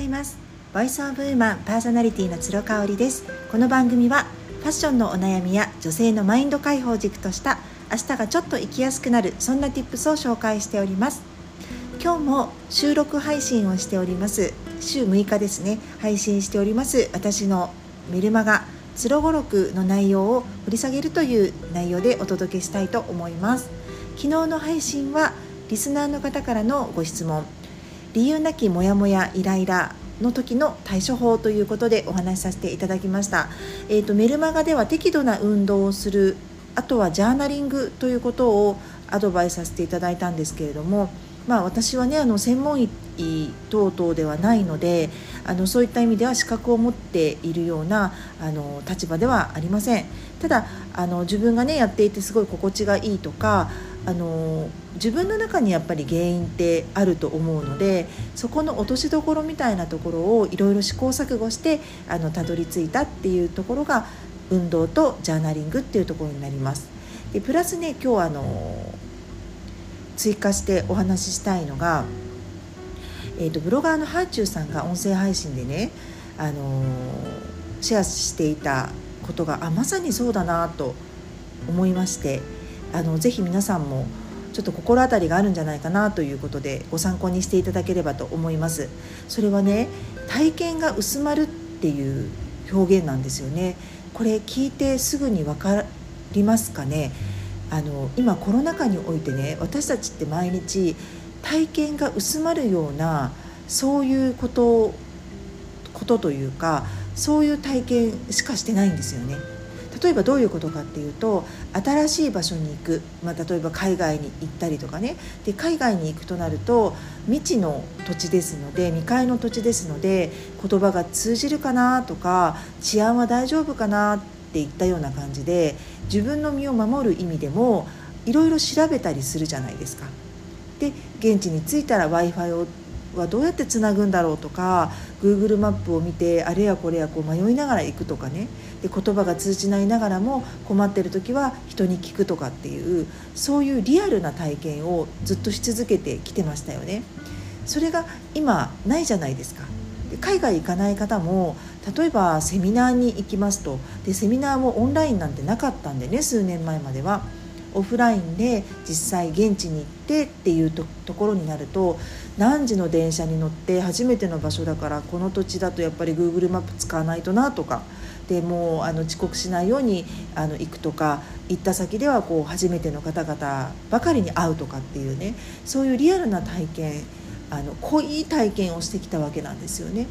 ざいます。ボイスオブウーマンパーソナリティの鶴香織です。この番組はファッションのお悩みや女性のマインド解放軸とした明日がちょっと生きやすくなるそんな tips を紹介しております。今日も収録配信をしております。週6日ですね。配信しております。私のメルマガつろごろくの内容を掘り下げるという内容でお届けしたいと思います。昨日の配信はリスナーの方からのご質問。理由なきモヤモヤイライラの時の対処法ということでお話しさせていただきました、えーと、メルマガでは適度な運動をするあとはジャーナリングということをアドバイスさせていただいたんですけれどもまあ、私はねあの専門医等々ではないのであのそういった意味では資格を持っているようなあの立場ではありませんただあの自分がねやっていてすごい心地がいいとかあの自分の中にやっぱり原因ってあると思うのでそこの落としどころみたいなところをいろいろ試行錯誤してあのたどり着いたっていうところが運動とジャーナリングっていうところになります。でプラスね今日あの追加してお話ししたいのが、えーと、ブロガーのハーチューさんが音声配信でね、あのシェアしていたことがあまさにそうだなと思いましてあのぜひ皆さんもちょっと心当たりがあるんじゃないかなということでご参考にしていただければと思います。それはね体験が薄まるっていう表現なんですよね。これ聞いてすぐに分かりますかね？あの今コロナ禍においてね私たちって毎日体験が薄まるようなそういうことことというかそういう体験しかしてないんですよね。例えばどういうことかっていうと新しい場所に行く、まあ、例えば海外に行ったりとかねで海外に行くとなると未知の土地ですので未開の土地ですので言葉が通じるかなとか治安は大丈夫かなってていったような感じで自分の身を守る意味でもいろいろ調べたりするじゃないですか。で現地に着いたら w i f i はどうやってつなぐんだろうとか Google マップを見てあれやこれやこう迷いながら行くとかねで言葉が通じないながらも困ってる時は人に聞くとかっていうそういうリアルな体験をずっとし続けてきてましたよね。それが今ないじゃないですか海外行かない方も例えばセミナーに行きますとでセミナーもオンラインなんてなかったんでね数年前までは。オフラインで実際現地に行ってっていうところになると何時の電車に乗って初めての場所だからこの土地だとやっぱり Google マップ使わないとなとかでもうあの遅刻しないようにあの行くとか行った先ではこう初めての方々ばかりに会うとかっていうねそういうリアルな体験あの濃い体験をしてきたわけなんですよね。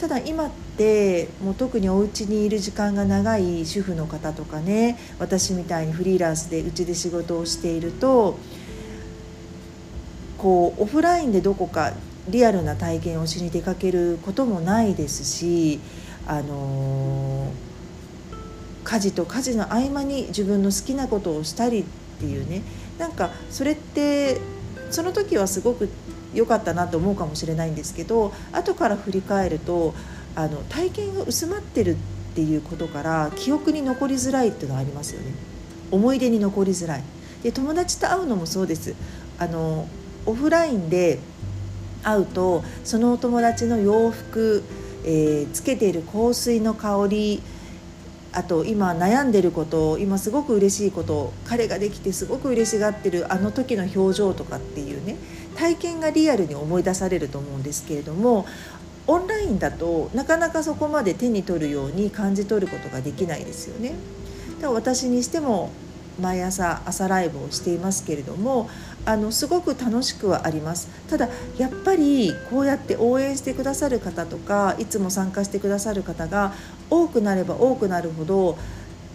ただ今ってもう特にお家にいる時間が長い主婦の方とかね私みたいにフリーランスでうちで仕事をしているとこうオフラインでどこかリアルな体験をしに出かけることもないですしあの家事と家事の合間に自分の好きなことをしたりっていうね。なんかそれってその時はすごく良かったなと思うかもしれないんですけど後から振り返るとあの体験が薄まってるっていうことから記憶に残りづらいっていうのはありますよね。思い出に残りづらい。で友達と会うのもそうです。あのオフラインで会うとそのお友達の洋服、えー、つけている香水の香りあと今悩んでること今すごく嬉しいこと彼ができてすごく嬉しがってるあの時の表情とかっていうね体験がリアルに思い出されると思うんですけれどもオンラインだとなかなかそこまで手に取るように感じ取ることができないですよね。だから私にしても毎朝朝ライブをしていますけれどもあのすごく楽しくはありますただやっぱりこうやって応援してくださる方とかいつも参加してくださる方が多くなれば多くなるほど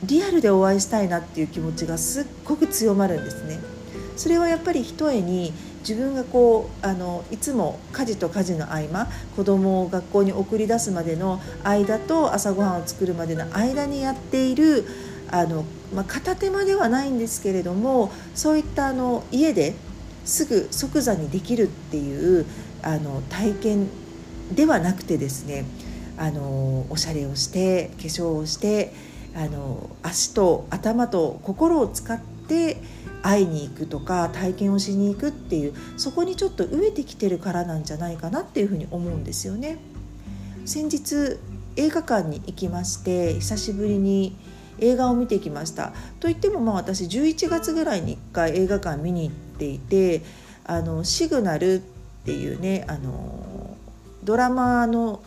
リアルでお会いしたいなっていう気持ちがすっごく強まるんですね。それはやっぱりひとえに自分がこうあのいつも家事と家事の合間子供を学校に送り出すまでの間と朝ごはんを作るまでの間にやっているあの、まあ、片手間ではないんですけれどもそういったあの家ですぐ即座にできるっていうあの体験ではなくてですねあのおしゃれをして化粧をしてあの足と頭と心を使って会いに行くとか体験をしに行くっていうそこにちょっと飢えてきてるからなんじゃないかなっていうふうに思うんですよね。先日映画館に行きまして久しぶりに映画を見てきましたといってもまあ私11月ぐらいに1回映画館見に行っていてあのシグナルっていうねあのドラマの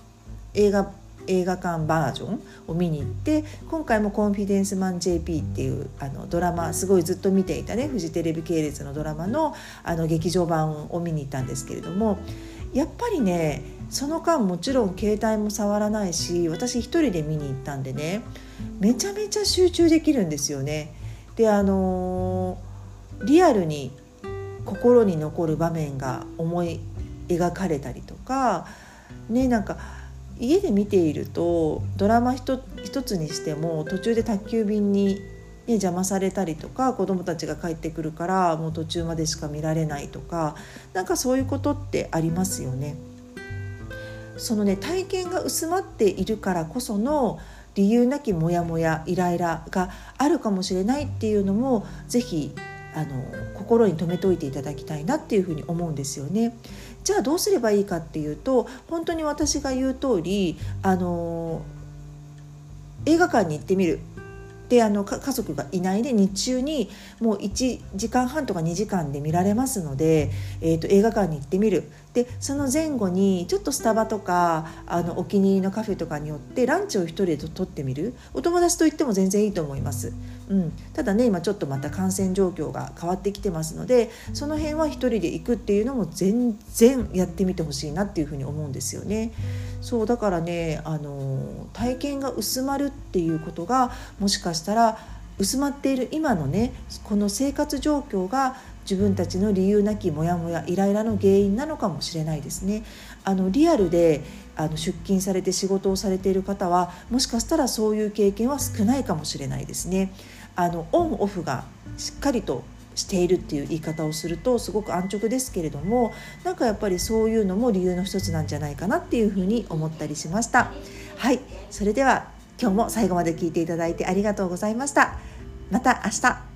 映画映画館バージョンを見に行って今回も「コンフィデンスマン JP」っていうあのドラマすごいずっと見ていたねフジテレビ系列のドラマのあの劇場版を見に行ったんですけれどもやっぱりねその間もちろん携帯も触らないし私一人で見に行ったんでねめちゃめちゃ集中できるんですよね。であのー、リアルに心に残る場面が思い描かれたりとかねなんか家で見ているとドラマ一つにしても途中で宅急便に、ね、邪魔されたりとか子どもたちが帰ってくるからもう途中までしか見られないとかなんかそういうことってありますよね。そのね体験が薄まっているからこその理由なきモヤモヤイライラがあるかもしれないっていうのも是非あの心に留めておいていただきたいなっていうふうに思うんですよね。じゃあどうすればいいかっていうと本当に私が言う通りあの映画館に行ってみる。であの家族がいないで日中にもう1時間半とか2時間で見られますので、えーと、映画館に行ってみる。でその前後にちょっとスタバとかあのお気に入りのカフェとかによってランチを1人でとってみる。お友達と行っても全然いいと思います、うん、ただね今ちょっとまた感染状況が変わってきてますのでその辺は1人で行くっていうのも全然やってみてほしいなっていうふうに思うんですよね。そうだからねあの体験が薄まるっていうことがもしかしたら薄まっている今のねこの生活状況が自分たちの理由なきモヤモヤイライラの原因なのかもしれないですね。あのリアルであの出勤されて仕事をされている方はもしかしたらそういう経験は少ないかもしれないですね。あのオンオフがしっかりとしているっていう言い方をするとすごく安直ですけれどもなんかやっぱりそういうのも理由の一つなんじゃないかなっていうふうに思ったりしました。はいそれでは今日も最後まで聞いていただいてありがとうございました。また明日。